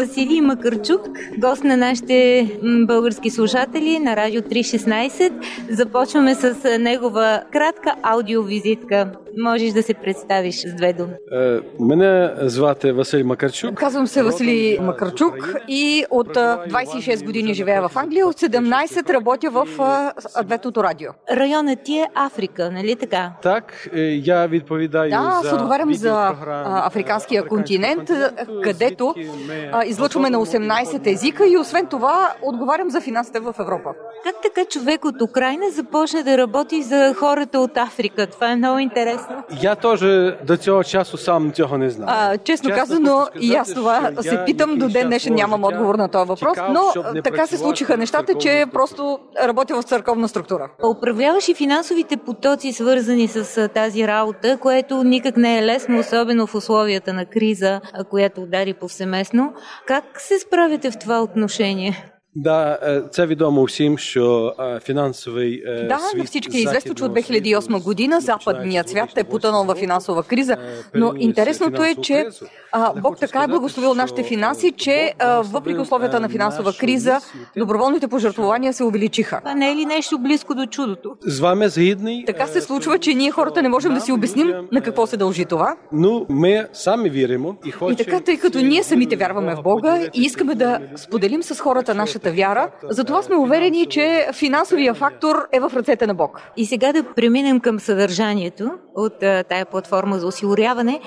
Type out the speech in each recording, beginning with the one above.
Василий Макарчук, гост на нашите български слушатели на Радио 316. Започваме с негова кратка аудиовизитка. Можеш да се представиш с две думи. Е, мене звати Василий Макарчук. Казвам се Василий Макарчук и от 26 години живея в Англия, от 17 работя в Адветното радио. Районът ти е Африка, нали така? Так, е, я відповідаю да, за аз отговарям за африканския континент, където излъчваме на 18 езика и освен това отговарям за финансите в Европа. Как така човек от Украина започне да работи за хората от Африка? Това е много интересно. Я теж до цього часу сам цього не знав. А, честно казано, и аз това се питам, до ден днешен нямам отговор на този въпрос, но така се случиха нещата, че просто работя в църковна структура. Управляваш и финансовите потоци, свързани с тази работа, което никак не е лесно, особено в условията на криза, която удари повсеместно. Как се справяте в това отношение? Да, це відомо всім, що фінансовий Да, на всички е известно, че от 2008 година западният свят е потънал в финансова криза, но интересното е, че а, Бог така е благословил нашите финанси, че въпреки условията на финансова криза, доброволните пожертвования се увеличиха. Това не е ли нещо близко до чудото? З вами згідний. Така се случва, че ние хората не можем да си обясним на какво се дължи това. Ну, ми самі віримо. И така, тъй като ние самите вярваме в Бога и искаме да споделим с хората нашата вяра, затова сме уверени, че финансовия фактор е в ръцете на Бог. И сега да преминем към съдържанието от тая платформа за осигуряване.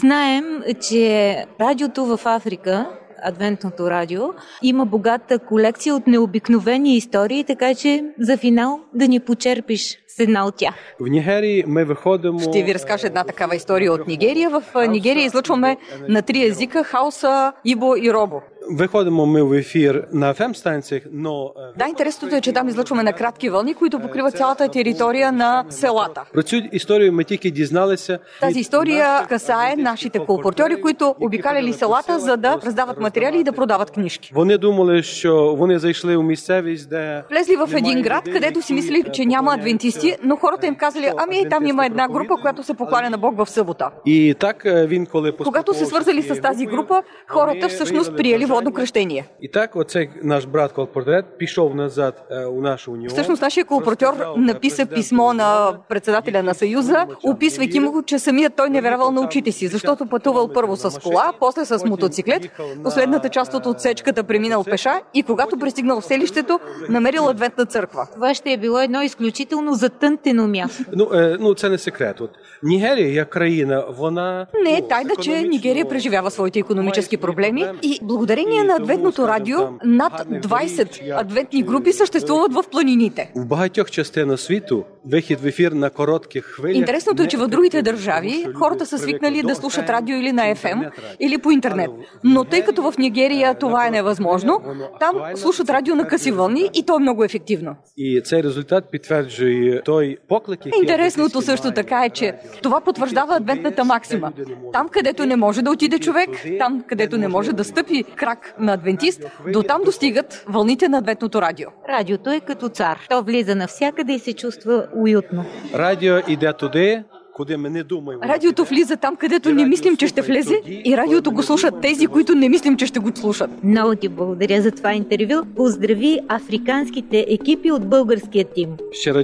Знаем, че радиото в Африка Адвентното радио. Има богата колекция от необикновени истории, така че за финал да ни почерпиш с една от тях. В Нигерии ме виходимо... Ще ви разкажа една такава история от Нигерия. В Нигерия излъчваме на три езика Хауса, Ибо и Робо. Виходимо ми в ефір на FM станціях, но Да, интересното е, че там излъчваме на кратки вълни, които покриват цялата територия на селата. про цю історію ми тільки дізналися. Тази история касае нашите колпортьори, които обикаляли селата, за да раздават материали и да продават книжки. Вони думали, що вони зайшли у місцевість, де Влезли в един град, където си мислили, че няма адвентисти, но хората им казали, ами там има една група, която се покланя на Бог в събота. і так е, він, коли Когато се свързали с тази група, хората всъщност приели водно кръщение. І так, оцей наш брат колпортрет пішов назад е, у нашу уніон. Всъщност нашия колпортьор написа писмо на председателя на Съюза, описвайки му, че самият той не вярвал на очите си, защото пътувал първо с кола, после с мотоциклет, последната част от отсечката преминал пеша и когато пристигнал в селището, намерил адвентна църква. Това ще е било едно изключително затънтено място. Ну, е, ну це не секрет. От Нігерія як країна, вона Не е тайна, че Нигерия преживява своите економически проблеми и благодарение на адвентното радио над 20 адвентни групи съществуват в планините. в багатьох частинах світу вихід в ефір на коротких хвилях. Интересното е, че в е другите такива, държави люди хората са свикнали привикли да слушат радио или на FM, или по интернет. Но тъй като в Нигерия това е невъзможно, там слушат радио на къси вълни и то е много ефективно. І цей результат підтверджує той поклик, Интересното също така е, че това потвърждава адвентната максима. Там, където не може да отиде човек, там, където не може да стъпи крак на адвентист, до там достигат вълните на адвентното радио. Радиото е като цар. То влиза навсякъде и се чувства уютно. Радіо іде туди, куди не. Радиото влиза там, където не мислим, че ще влезе и радиото го слушат тези, които не мислим, че ще го слушат. Много ти благодаря за това интервю. Поздрави африканските екипи от българския тим.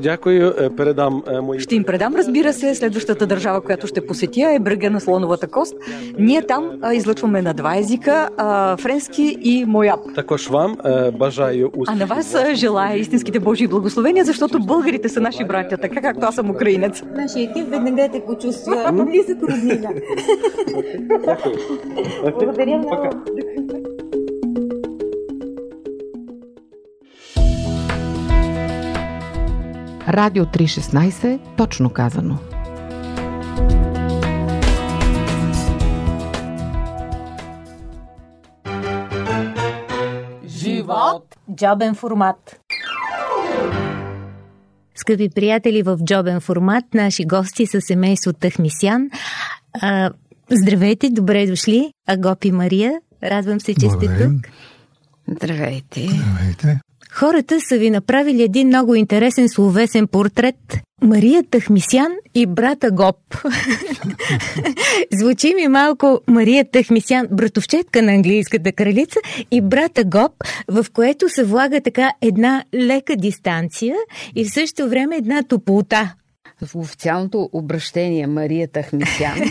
Дякую. Е, е, Ще им предам, разбира се, следващата държава, която ще посетя е брега на Слоновата кост. Ние там а, излъчваме на два езика, а, френски и мояб. також вам е, бажаю А на вас желая истинските Божии благословения, защото българите са наши братя, така както аз съм украинец. Нашия екип веднага те почувства близък роднина. Благодаря много. Радио 316, точно казано. Живот! Джобен формат. Скъпи приятели в джобен формат, наши гости са семейство Тахмисян. А, здравейте, добре дошли, Агопи Мария. Радвам се, че Благодарим. сте тук. Здравейте. Здравейте. Хората са ви направили един много интересен словесен портрет. Мария Тахмисян и брата Гоп. Звучи ми малко Мария Тахмисян, братовчетка на английската кралица, и брата Гоп, в което се влага така една лека дистанция и в същото време една топлота. В официалното обращение Мария Тахмисян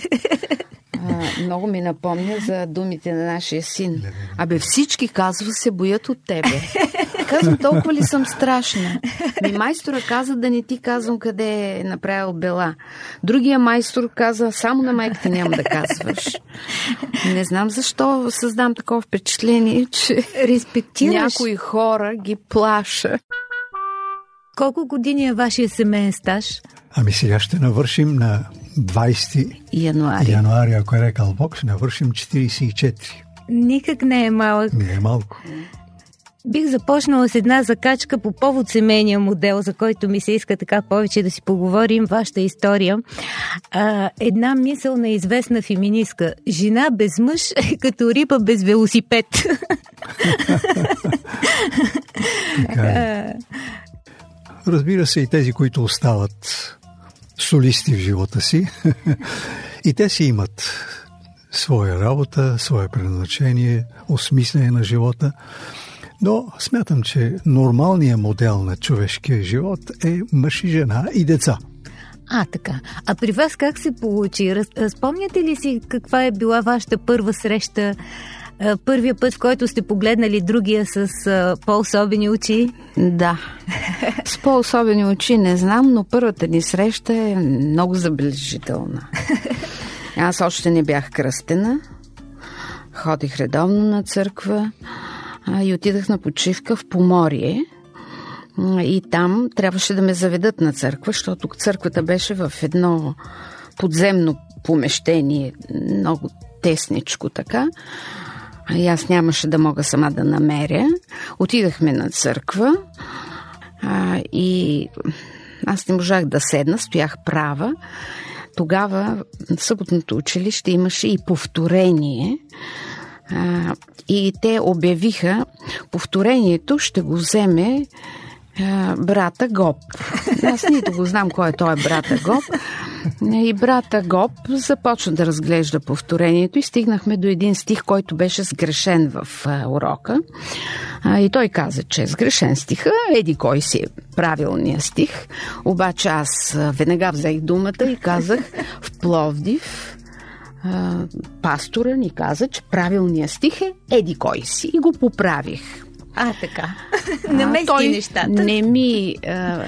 а, много ми напомня за думите на нашия син. Абе всички, казва, се боят от тебе. Казвам, толкова ли съм страшна? Ми майстора каза да не ти казвам къде е направил бела. Другия майстор каза, само на майката няма да казваш. Не знам защо създам такова впечатление, че Респектираш. някои хора ги плаша. Колко години е вашия семейен стаж? Ами сега ще навършим на 20 Януари. януари, ако е рекал Бог, ще навършим 44. Никак не е малък. Не е малко. Бих започнала с една закачка по повод семейния модел, за който ми се иска така повече да си поговорим, вашата история. А, една мисъл на известна феминистка. Жена без мъж е като риба без велосипед. Е. Разбира се и тези, които остават солисти в живота си. и те си имат своя работа, свое предназначение, осмислене на живота. Но смятам, че нормалният модел на човешкия живот е мъж и жена и деца. А, така. А при вас как се получи? Раз, спомняте ли си каква е била вашата първа среща? Първия път, в който сте погледнали другия с а, по-особени очи? Да. С по-особени очи не знам, но първата ни среща е много забележителна. Аз още не бях кръстена. Ходих редовно на църква и отидах на почивка в Поморие. И там трябваше да ме заведат на църква, защото църквата беше в едно подземно помещение, много тесничко така. И аз нямаше да мога сама да намеря. Отидахме на църква а, и аз не можах да седна, стоях права. Тогава в съботното училище имаше и повторение. А, и те обявиха, повторението ще го вземе а, брата Гоп. Аз нито го знам кой е той брата Гоп. И брата Гоп започна да разглежда повторението и стигнахме до един стих, който беше сгрешен в а, урока. А, и той каза, че е сгрешен стиха, еди кой си е правилния стих. Обаче аз веднага взех думата и казах в Пловдив а, пастора ни каза, че правилният стих е еди кой си и го поправих. А, така. А, Намести той нещата. Не ми, а,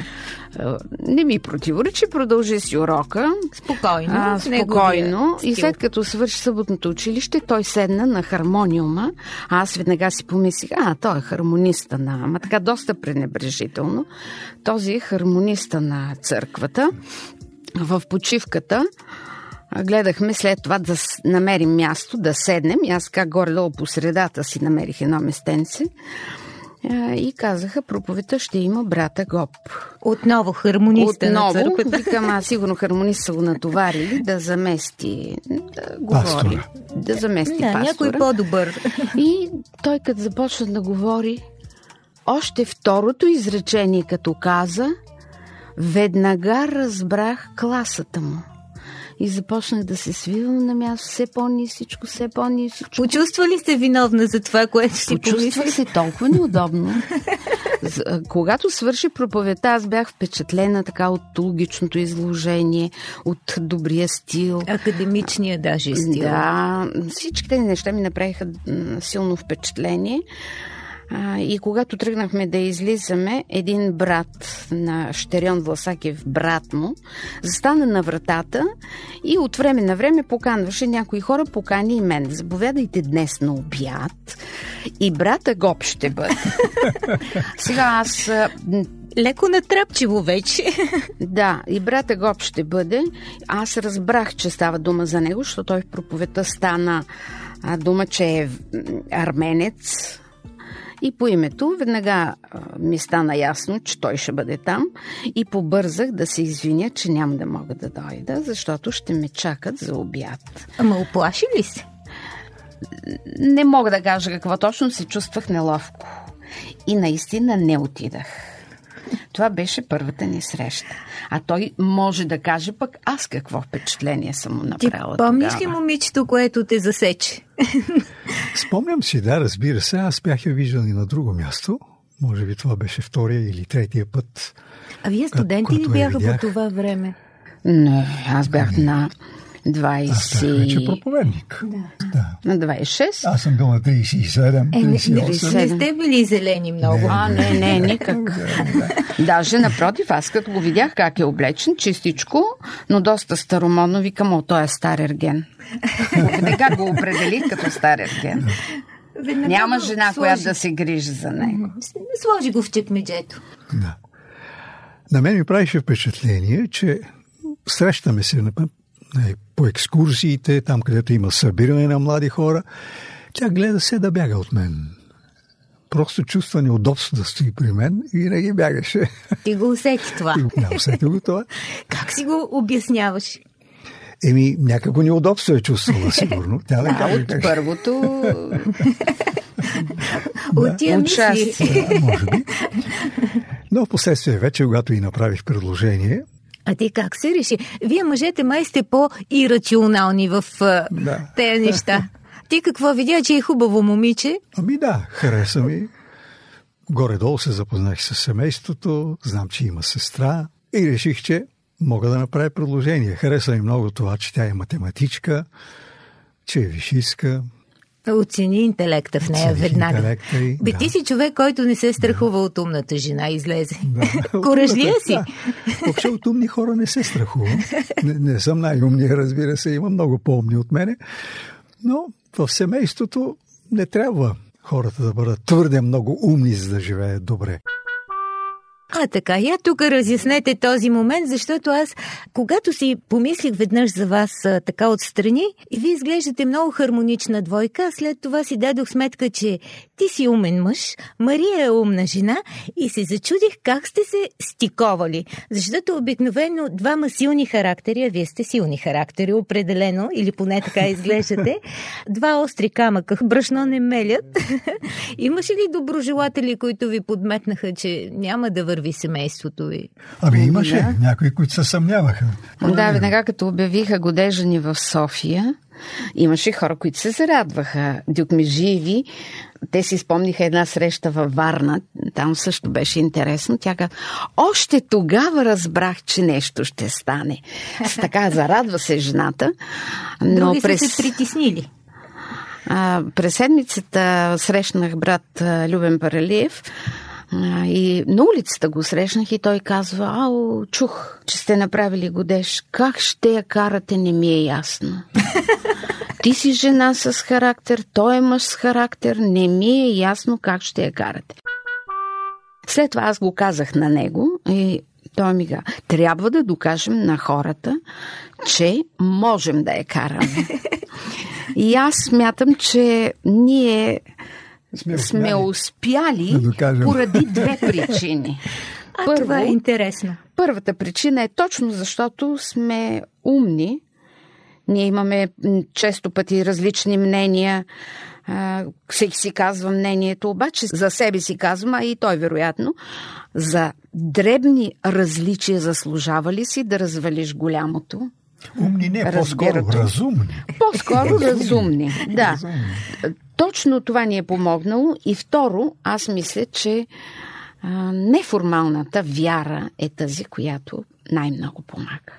не ми противоречи, продължи си урока. Спокойно. А, спокойно. И след като свърши съботното училище, той седна на хармониума. А аз веднага си помислих, а, той е хармониста на... Ама така доста пренебрежително. Този е хармониста на църквата. В почивката гледахме след това да намерим място, да седнем. И аз как горе-долу по средата си намерих едно местенце. А, И казаха, проповедта ще има брата Гоп. Отново хармониста на Отново, църквата. викам, аз сигурно хармонист са го натоварили да замести, да говори, Пастора. да замести Да, пастора. някой по-добър. И той като започна да говори, още второто изречение като каза, веднага разбрах класата му. И започнах да се свивам на място, все по-нисичко, все по-нисичко. Почувства ли се виновна за това, което си Почувствах се толкова неудобно. Когато свърши проповедта, аз бях впечатлена така от логичното изложение, от добрия стил. Академичния даже стил. Да, всички тези неща ми направиха силно впечатление. А, и когато тръгнахме да излизаме, един брат на Щерион Власакев, брат му, застана на вратата и от време на време поканваше някои хора, покани и мен. Заповядайте днес на обяд и брата Гоп ще бъде. Сега аз Леко натрапчиво вече. да, и брата Гоп ще бъде. Аз разбрах, че става дума за него, защото той в проповедта стана а, дума, че е арменец И по името веднага ми стана ясно, че той ще бъде там и побързах да се извиня, че няма да мога да дойда, защото ще ме чакат за обяд. Ама оплаши ли се? Не мога да кажа какво точно се чувствах неловко. И наистина не отидах. Това беше първата ни среща. А той може да каже пък аз какво впечатление съм му направила. Ти помниш ли момичето, което те засече? Спомням си, да, разбира се. Аз бях я виждал и на друго място. Може би това беше втория или третия път. А вие студенти ли бяха по това време? Не, аз бях на 20... Аз бях вече проповедник. Да. да. На 26? Аз съм бил на 37, 38. Е, не, не сте били зелени много. Не, а, не, не, никак. Даже напротив, аз като го видях как е облечен, чистичко, но доста старомодно, викам, о, той е стар ерген. Веднага го определих като стар ерген. Веднага Няма жена, сложи. която да се грижи за него. Сложи го в чекмеджето. Да. На мен ми правише впечатление, че срещаме се по екскурсиите, там където има събиране на млади хора, тя гледа се да бяга от мен. Просто чувства неудобство да стои при мен и винаги бягаше. Ти го усети това. Не, усети го това. Как си го обясняваш? Еми, някакво неудобство е чувствала, сигурно. Тя да, каже, от първото... от тия мисли. Да, може би. Но в последствие вече, когато и направих предложение, а ти как се реши? Вие мъжете май сте по-ирационални в да. тези неща. Ти какво видя, че е хубаво момиче? Ами да, хареса ми. Горе-долу се запознах с семейството, знам, че има сестра и реших, че мога да направя предложение. Хареса ми много това, че тя е математичка, че е вишистка, Оцени интелекта в нея веднага. И, Бе, да. ти си човек, който не се страхува да. от умната жена, излезе. Да. Коражлия си. Да. Въобще от умни хора не се страхувам. Не, не съм най-умния, разбира се, има много по-умни от мене. Но в семейството не трябва хората да бъдат твърде много умни, за да живеят добре. А, така, я тук разяснете този момент, защото аз, когато си помислих веднъж за вас а, така отстрани, и вие изглеждате много хармонична двойка, след това си дадох сметка, че ти си умен мъж, Мария е умна жена и се зачудих как сте се стиковали. Защото обикновено двама силни характери, а вие сте силни характери, определено, или поне така изглеждате, два остри камъка, брашно не мелят. Имаше ли доброжелатели, които ви подметнаха, че няма да върви върви семейството ви? Ами имаше да. някои, които се съмняваха. Да, веднага като обявиха годежани в София, имаше хора, които се зарадваха. Дюк ми живи. Те си спомниха една среща във Варна. Там също беше интересно. Тя каза, още тогава разбрах, че нещо ще стане. С така зарадва се жената. Но Други през... са се притеснили. А, през седмицата срещнах брат Любен Паралиев и на улицата го срещнах и той казва, ао, чух, че сте направили годеж. Как ще я карате, не ми е ясно. Ти си жена с характер, той е мъж с характер, не ми е ясно как ще я карате. След това аз го казах на него и той ми га, трябва да докажем на хората, че можем да я караме. И аз смятам, че ние сме успяли, сме успяли да поради две причини. А Първо, това е интересно. Първата причина е точно защото сме умни. Ние имаме често пъти различни мнения. Всеки си казва мнението, обаче за себе си казвам, а и той вероятно, за дребни различия заслужава ли си да развалиш голямото? Умни не, по-скоро разумни. По-скоро разумни, да. Точно това ни е помогнало. И второ, аз мисля, че а, неформалната вяра е тази, която най-много помага.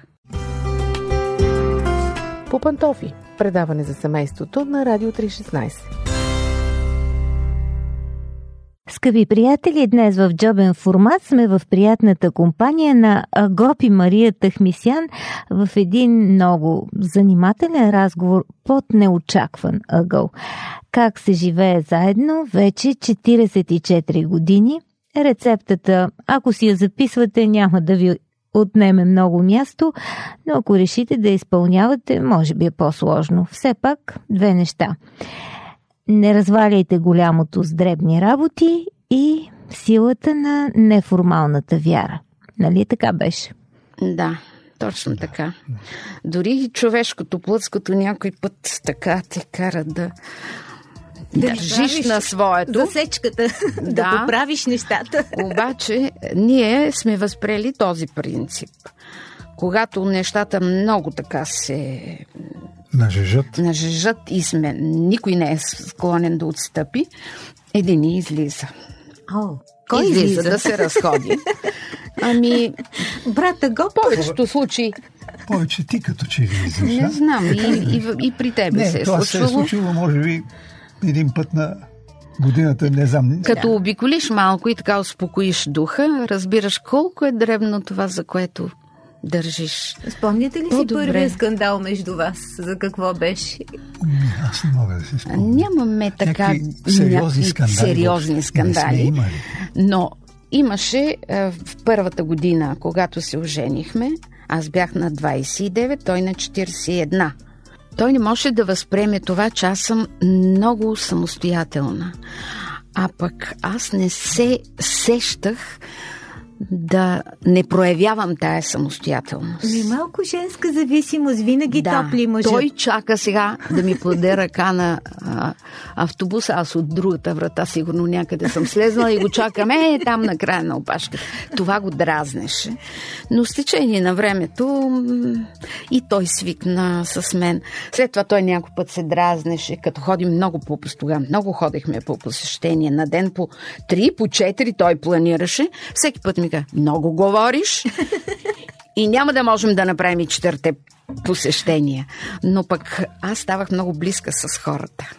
По пантофи. Предаване за семейството на Радио 316. Скъпи приятели, днес в джобен формат сме в приятната компания на Агопи Мария Тахмисян в един много занимателен разговор под неочакван ъгъл. Как се живее заедно вече 44 години. Рецептата, ако си я записвате, няма да ви отнеме много място, но ако решите да изпълнявате, може би е по-сложно. Все пак две неща. Не разваляйте голямото с дребни работи и силата на неформалната вяра. Нали така беше? Да, точно така. Дори човешкото, плътското някой път така те кара да да държиш на своето. Засечката, да. да поправиш нещата. Обаче, ние сме възприели този принцип. Когато нещата много така се нажежат, нажежат и сме, никой не е склонен да отстъпи, един излиза. О, кой излиза? излиза да се разходи. Ами, брата го повечето случаи. Повече ти като че ли излизаш, Не знам, и, и, и при тебе не, се е това случвало. се е случило, може би, един път на годината, не знам. Като да. обиколиш малко и така успокоиш духа, разбираш колко е дребно това, за което държиш. Спомняте ли си По-добре. първия скандал между вас? За какво беше? Аз не мога да се спомня. Нямаме така Някакви сериозни скандали. сериозни скандали но имаше е, в първата година, когато се оженихме, аз бях на 29, той на 41. Той не може да възприеме това, че аз съм много самостоятелна. А пък аз не се сещах да не проявявам тая самостоятелност. Ми малко женска зависимост, винаги Да, топли мъжа. той чака сега да ми подаде ръка на а, автобуса, аз от другата врата сигурно някъде съм слезнала и го чакам е там на края на опашката. Това го дразнеше. Но с течение на времето и той свикна с мен. След това той някой път се дразнеше, като ходим много по тогава много ходихме по посещение на ден по три, по четири той планираше. Всеки път ми каза, много говориш и няма да можем да направим и четирте посещения. Но пък аз ставах много близка с хората.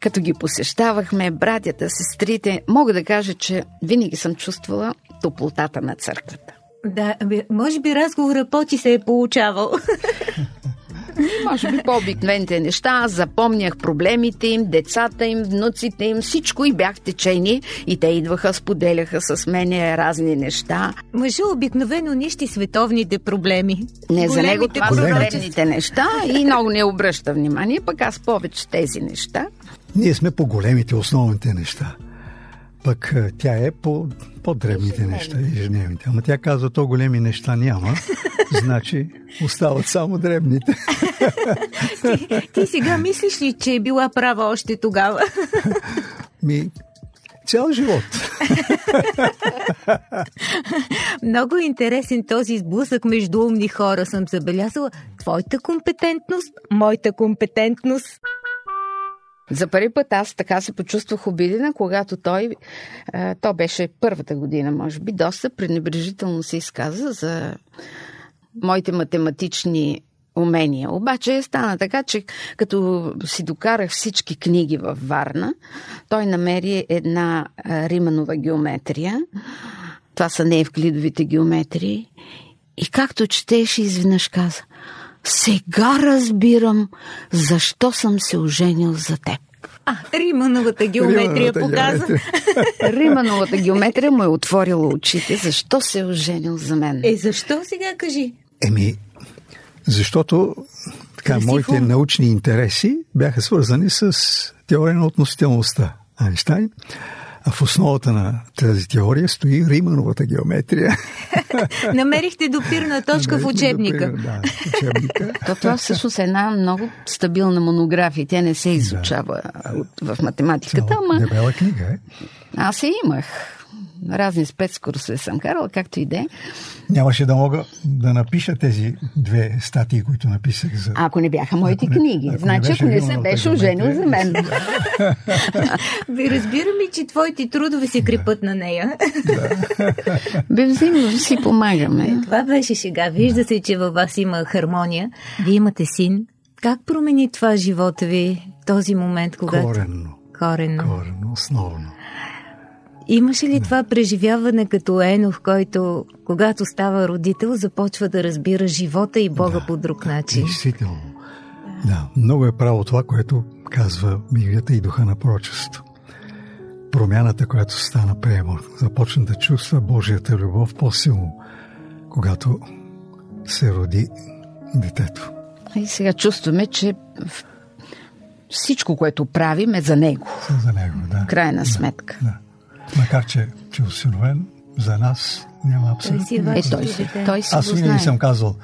Като ги посещавахме, братята, сестрите, мога да кажа, че винаги съм чувствала топлотата на църквата. Да, може би разговора по-ти се е получавал. Може би по-обикновените неща. Запомнях проблемите им, децата им, внуците им, всичко и бях в течение. И те идваха, споделяха с мене разни неща. Мъжа обикновено нищи световните проблеми. Не, за него това са древните неща и много не обръща внимание, пък аз повече тези неща. Ние сме по големите, основните неща. Пък а, тя е по, по-дребните неща, ежедневните. Ама тя казва, то големи неща няма, значи остават само дребните. Ти сега мислиш ли, че е била права още тогава? Ми, цял живот. Много интересен този сблъсък между умни хора съм забелязала. Твоята компетентност, моята компетентност. За първи път аз така се почувствах обидена, когато той, то беше първата година, може би, доста пренебрежително се изказа за моите математични умения. Обаче стана така, че като си докарах всички книги във Варна, той намери една Риманова геометрия. Това са неевклидовите геометрии. И както четеше, изведнъж каза, сега разбирам защо съм се оженил за теб. А, Римановата геометрия Римановата показа. геометрия. Римановата геометрия му е отворила очите. Защо се е оженил за мен? Е, защо сега кажи? Еми, защото така, Красив моите научни интереси бяха свързани с теория на относителността. Айнштайн. А в основата на тази теория стои Римановата геометрия. Намерихте допирна точка в учебника. Да, в учебника. То това всъщност е една много стабилна монография. Тя не се изучава от- в математиката, ама Дебела книга, е. аз я имах. Разни спецкурсове съм карала, както и да е. Нямаше да мога да напиша тези две статии, които написах за... Ако не бяха моите Ако не- книги. ако не значи, беше ако не се Римановата беше оженил за мен. Ви разбираме, че твоите трудове се крепат на нея. Бе, взаимно си помагаме. Това беше шега. Вижда се, че във вас има хармония. Вие имате син. Как промени това живота ви, този момент, когато... Коренно. Коренно. Коренно, основно. Имаше ли това преживяване като Енох, който, когато става родител, започва да разбира живота и Бога по друг начин? Действително. Да, много е право това, което казва Библията и духа на пророчество. Промяната, която стана приема, започна да чувства Божията любов по-силно, когато се роди детето. И сега чувстваме, че всичко, което правим е за него. За него, да. Крайна да, сметка. Да. Макар, че, че осиновен за нас няма абсолютно. Той си Е, той, си, той си Аз винаги съм казал,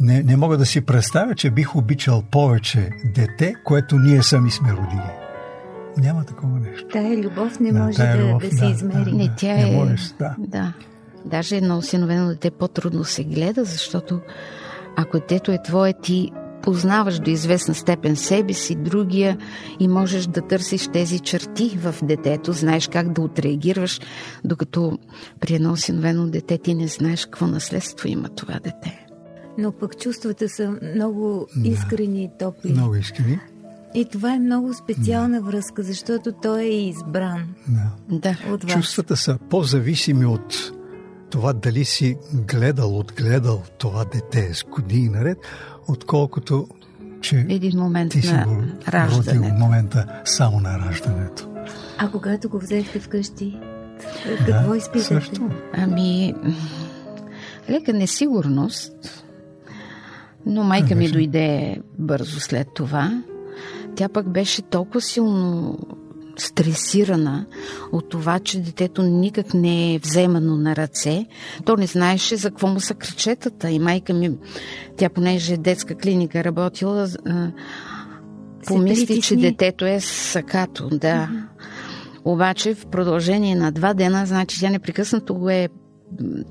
не, не мога да си представя, че бих обичал повече дете, което ние сами сме родили. Няма такова нещо. Тая любов не Да, може да, любов, да се да, измери. да. Не, тя Не е... можеш, да. да. Даже едно осиновено дете по-трудно се гледа, защото ако детето е твое, ти познаваш до известна степен себе си, другия и можеш да търсиш тези черти в детето, знаеш как да отреагираш, докато при едно осиновено дете ти не знаеш какво наследство има това дете. Но пък чувствата са много искрени и топли. Много искрени. И това е много специална връзка, защото той е избран Да. Да. от вас. Чувствата са по-зависими от това дали си гледал, отгледал това дете с години наред, отколкото че Един момент ти си на го родил раждането. момента само на раждането. А когато го взехте вкъщи, какво да, изпитахте? също. Ами, лека несигурност, но майка ми дойде бързо след това. Тя пък беше толкова силно стресирана от това, че детето никак не е вземано на ръце. То не знаеше за какво му са кръчетата. И майка ми, тя понеже е детска клиника работила, помисли, че детето е сакато. Да. Обаче в продължение на два дена, значи тя непрекъснато го е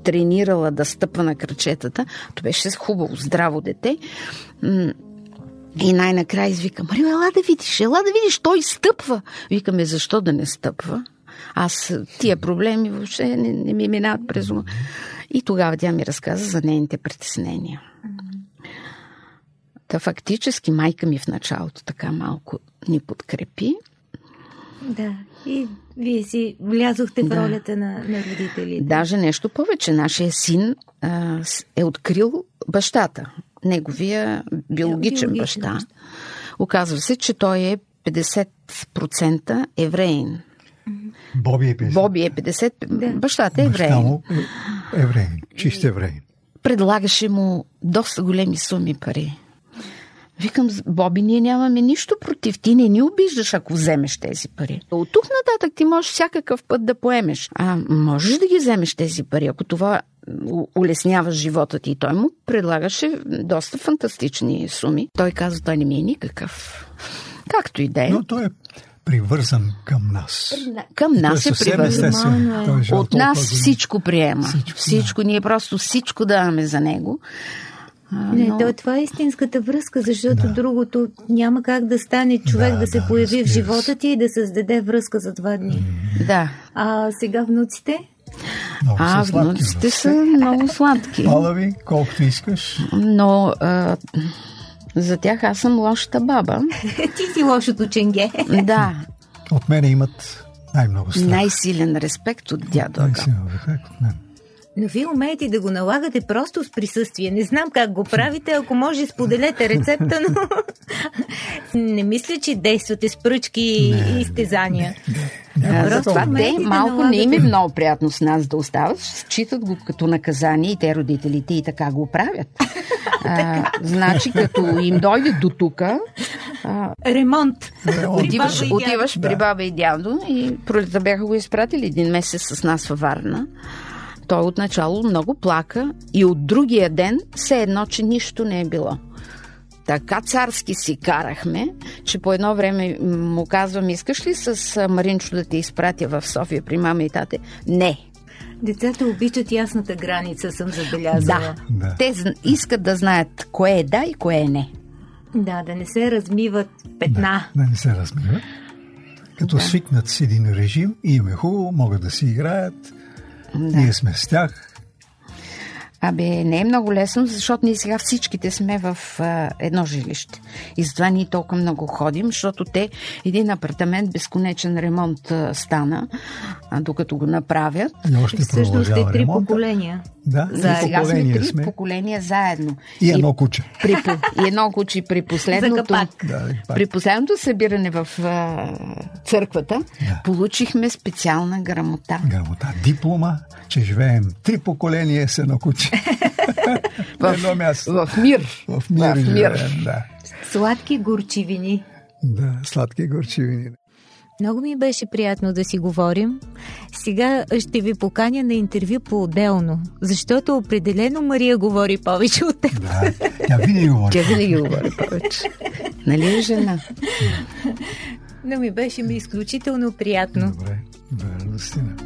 тренирала да стъпва на кръчетата. То беше хубаво, здраво дете. И най-накрая извика, Марио, ела да видиш, ела да видиш, той стъпва. Викаме, защо да не стъпва? Аз тия проблеми въобще не, не ми минават през ума. И тогава тя ми разказа за нейните притеснения. Та фактически майка ми в началото така малко ни подкрепи. Да. И вие си влязохте в Да. ролята на, на родителите. Даже нещо повече. Нашия син а, е открил бащата. Неговия биологичен, Биологичен баща. баща. Оказва се, че той е 50% евреин. Боби е писал. Боби е 50%, Да. бащата е Баща евреин. му е евреин, чист евреин. Предлагаше му доста големи суми пари. Викам, Боби, ние нямаме нищо против. Ти не ни обиждаш, ако вземеш тези пари. От тук нататък ти можеш всякакъв път да поемеш. А можеш да ги вземеш тези пари, ако това у- улеснява живота ти. И той му предлагаше доста фантастични суми. Той каза, той не ми е никакъв. Както и да е. Но той е привързан към нас. Към Той нас е съвсем привързан. е. Е От нас всичко приема. Всичко, Всичко. всичко. Ние просто всичко даваме за него. А, Не, но- то, това е истинската връзка, защото другото няма как да стане човек да, Да, се да, появи в живота ти и да създаде връзка за два дни. Да. А сега внуците? Много А, са сладки внуците внуци. са много сладки. Палави, колкото искаш. Но а, за тях аз съм лошата баба. Ти си лошото ченге. Да, От мене имат най-много страх. най-силен респект от дядо. Най-силен ефект от мен. Но вие умеете да го налагате просто с присъствие. Не знам как го правите, ако може споделете рецепта, но не мисля, че действате с пръчки и изтезания. Няма А, такова. Затова умеете те да малко не им е налагате. много приятно с нас да остават. Считат го като наказание и те родителите и така го правят. А, значи, като им дойде до тука, Ремонт. отиваш, и отиваш при баба и дядо и пролета бяха го изпратили един месец с нас във Варна. Той отначало много плака и от другия ден все едно, че нищо не е било. Така царски си карахме, че по едно време му казвам, искаш ли с Маринчо да те изпратя в София при мама и тате? Не. Децата обичат ясната граница, съм забелязала. Да. Да. Те искат да знаят кое е да и кое е не. Да, да не се размиват петна. Да не се размиват. Като свикнат с един режим и им е хубаво, могат да си играят. Ние сме с тях. Абе, не е много лесно, защото ние сега всичките сме в а, едно жилище. И затова ние толкова много ходим, защото те един апартамент безконечен ремонт а, стана, а, докато го направят. И още Всъщност сте продължава три ремонта. поколения. Да, За три сега сме поколения три сме. поколения заедно. И едно куче. При, и едно куче при последното. Да, при последното събиране в а, църквата Да. получихме специална грамота. Грамота, диплома, че живеем три поколения с едно куче. На едно място. В мир. В мир, В мир. живеем, да. Сладки горчивини. Да, сладки горчивини. Много ми беше приятно да си говорим. Сега ще ви поканя на интервю по-отделно, защото определено Мария говори повече от теб. Да, тя винаги говори. Тя винаги говори повече. Нали е жена? Но ми беше ми изключително приятно. Добре, добре.